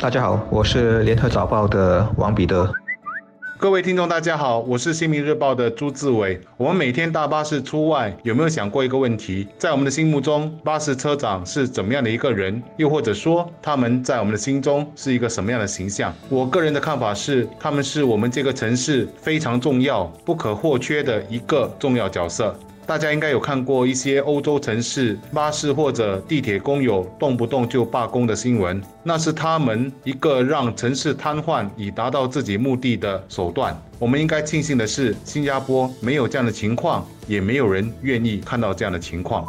大家好，我是联合早报的王彼得。各位听众，大家好，我是新民日报的朱志伟。我们每天搭巴士出外，有没有想过一个问题？在我们的心目中，巴士车长是怎么样的一个人？又或者说，他们在我们的心中是一个什么样的形象？我个人的看法是，他们是我们这个城市非常重要、不可或缺的一个重要角色。大家应该有看过一些欧洲城市巴士或者地铁工友动不动就罢工的新闻，那是他们一个让城市瘫痪以达到自己目的的手段。我们应该庆幸的是，新加坡没有这样的情况，也没有人愿意看到这样的情况。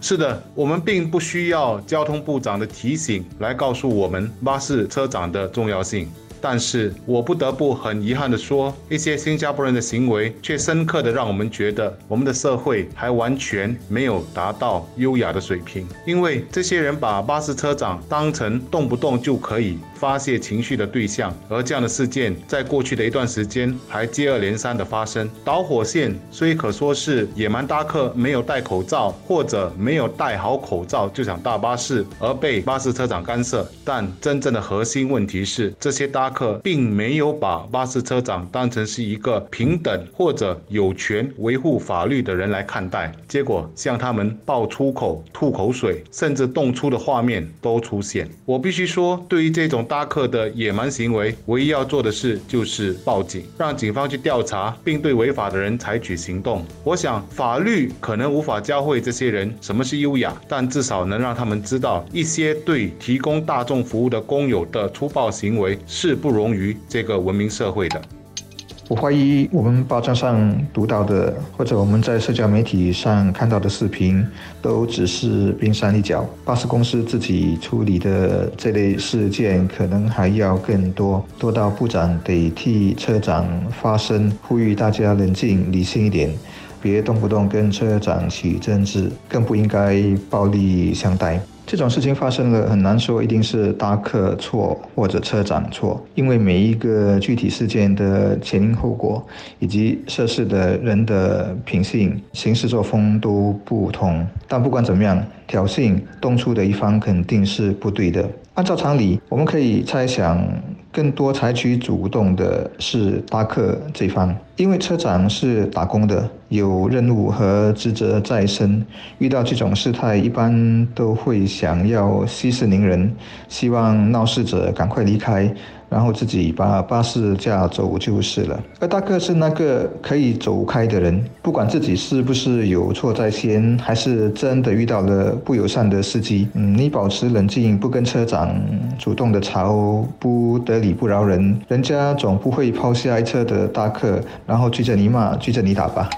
是的，我们并不需要交通部长的提醒来告诉我们巴士车长的重要性。但是我不得不很遗憾地说，一些新加坡人的行为却深刻地让我们觉得，我们的社会还完全没有达到优雅的水平。因为这些人把巴士车长当成动不动就可以发泄情绪的对象，而这样的事件在过去的一段时间还接二连三的发生。导火线虽可说是野蛮搭客没有戴口罩，或者没有戴好口罩就想搭巴士而被巴士车长干涉，但真正的核心问题是这些搭。客并没有把巴士车长当成是一个平等或者有权维护法律的人来看待，结果向他们爆粗口、吐口水，甚至动粗的画面都出现。我必须说，对于这种搭客的野蛮行为，唯一要做的事就是报警，让警方去调查，并对违法的人采取行动。我想，法律可能无法教会这些人什么是优雅，但至少能让他们知道一些对提供大众服务的工友的粗暴行为是。不容于这个文明社会的。我怀疑我们报章上读到的，或者我们在社交媒体上看到的视频，都只是冰山一角。巴士公司自己处理的这类事件，可能还要更多，多到部长得替车长发声，呼吁大家冷静、理性一点，别动不动跟车长起争执，更不应该暴力相待。这种事情发生了，很难说一定是搭客错或者车长错，因为每一个具体事件的前因后果以及涉事的人的品性、行事作风都不同。但不管怎么样，挑衅动粗的一方肯定是不对的。按照常理，我们可以猜想。更多采取主动的是搭客这方，因为车长是打工的，有任务和职责在身，遇到这种事态，一般都会想要息事宁人，希望闹事者赶快离开。然后自己把巴士驾走就是了。而大哥是那个可以走开的人，不管自己是不是有错在先，还是真的遇到了不友善的司机，嗯，你保持冷静，不跟车长主动的吵，不得理不饶人，人家总不会抛下一车的大客，然后追着你骂，追着你打吧。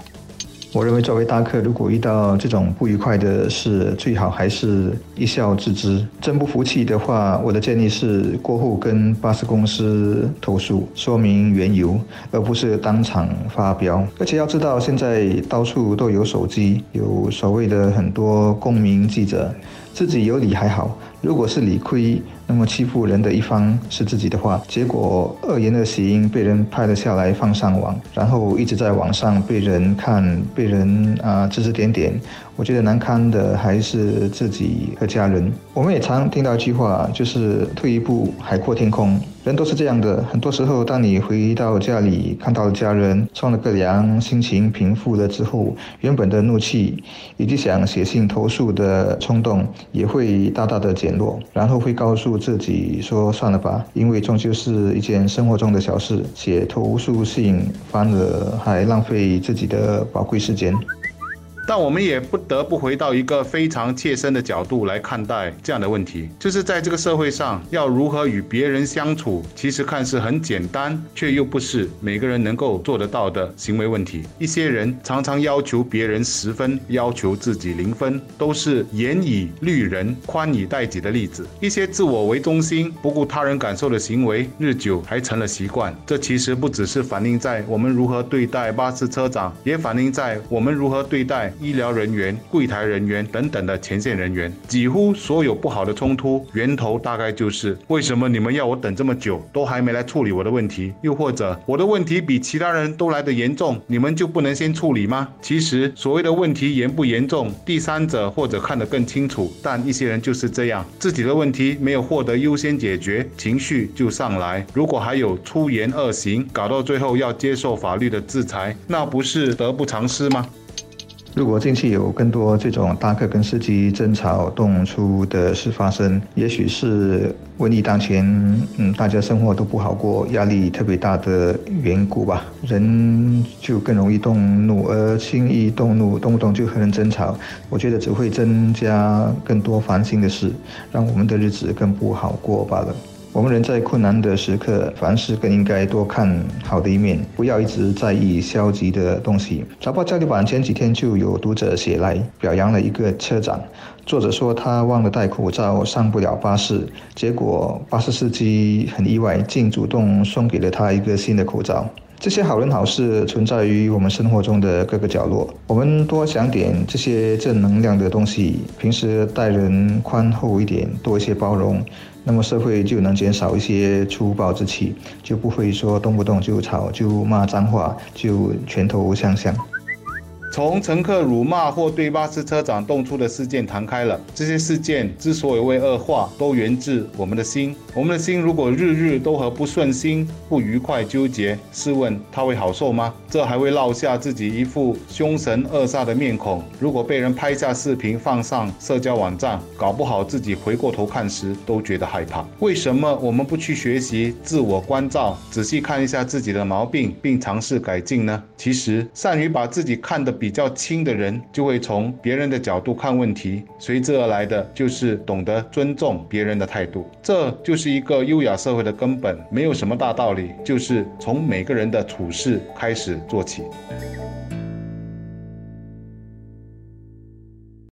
我认为，作为搭客，如果遇到这种不愉快的事，最好还是一笑置之。真不服气的话，我的建议是过后跟巴士公司投诉，说明缘由，而不是当场发飙。而且要知道，现在到处都有手机，有所谓的很多公民记者，自己有理还好。如果是理亏，那么欺负人的一方是自己的话，结果恶言恶行被人拍了下来放上网，然后一直在网上被人看，被人啊指指点点。我觉得难堪的还是自己和家人。我们也常听到一句话，就是退一步海阔天空。人都是这样的，很多时候，当你回到家里看到家人冲了个凉，心情平复了之后，原本的怒气以及想写信投诉的冲动也会大大的减弱，然后会告诉自己说算了吧，因为终究是一件生活中的小事，写投诉信反而还浪费自己的宝贵时间。但我们也不得不回到一个非常切身的角度来看待这样的问题，就是在这个社会上要如何与别人相处，其实看似很简单，却又不是每个人能够做得到的行为问题。一些人常常要求别人十分，要求自己零分，都是严以律人、宽以待己的例子。一些自我为中心、不顾他人感受的行为，日久还成了习惯。这其实不只是反映在我们如何对待巴士车长，也反映在我们如何对待。医疗人员、柜台人员等等的前线人员。几乎所有不好的冲突源头大概就是为什么你们要我等这么久，都还没来处理我的问题？又或者我的问题比其他人都来得严重，你们就不能先处理吗？其实所谓的问题严不严重，第三者或者看得更清楚，但一些人就是这样，自己的问题没有获得优先解决，情绪就上来。如果还有出言恶行，搞到最后要接受法律的制裁，那不是得不偿失吗？如果近期有更多这种大客跟司机争吵动粗的事发生，也许是瘟疫当前，嗯，大家生活都不好过，压力特别大的缘故吧。人就更容易动怒，而轻易动怒，动不动就和人争吵，我觉得只会增加更多烦心的事，让我们的日子更不好过罢了。我们人在困难的时刻，凡事更应该多看好的一面，不要一直在意消极的东西。早报交流版前几天就有读者写来表扬了一个车长，作者说他忘了戴口罩上不了巴士，结果巴士司机很意外，竟主动送给了他一个新的口罩。这些好人好事存在于我们生活中的各个角落，我们多想点这些正能量的东西，平时待人宽厚一点，多一些包容，那么社会就能减少一些粗暴之气，就不会说动不动就吵，就骂脏话，就拳头相向。从乘客辱骂或对巴士车长动粗的事件谈开了，这些事件之所以会恶化，都源自我们的心。我们的心如果日日都和不顺心、不愉快纠结，试问他会好受吗？这还会落下自己一副凶神恶煞的面孔。如果被人拍下视频放上社交网站，搞不好自己回过头看时都觉得害怕。为什么我们不去学习自我关照，仔细看一下自己的毛病，并尝试改进呢？其实，善于把自己看得比较轻的人，就会从别人的角度看问题，随之而来的就是懂得尊重别人的态度。这就是一个优雅社会的根本，没有什么大道理，就是从每个人的处事开始做起。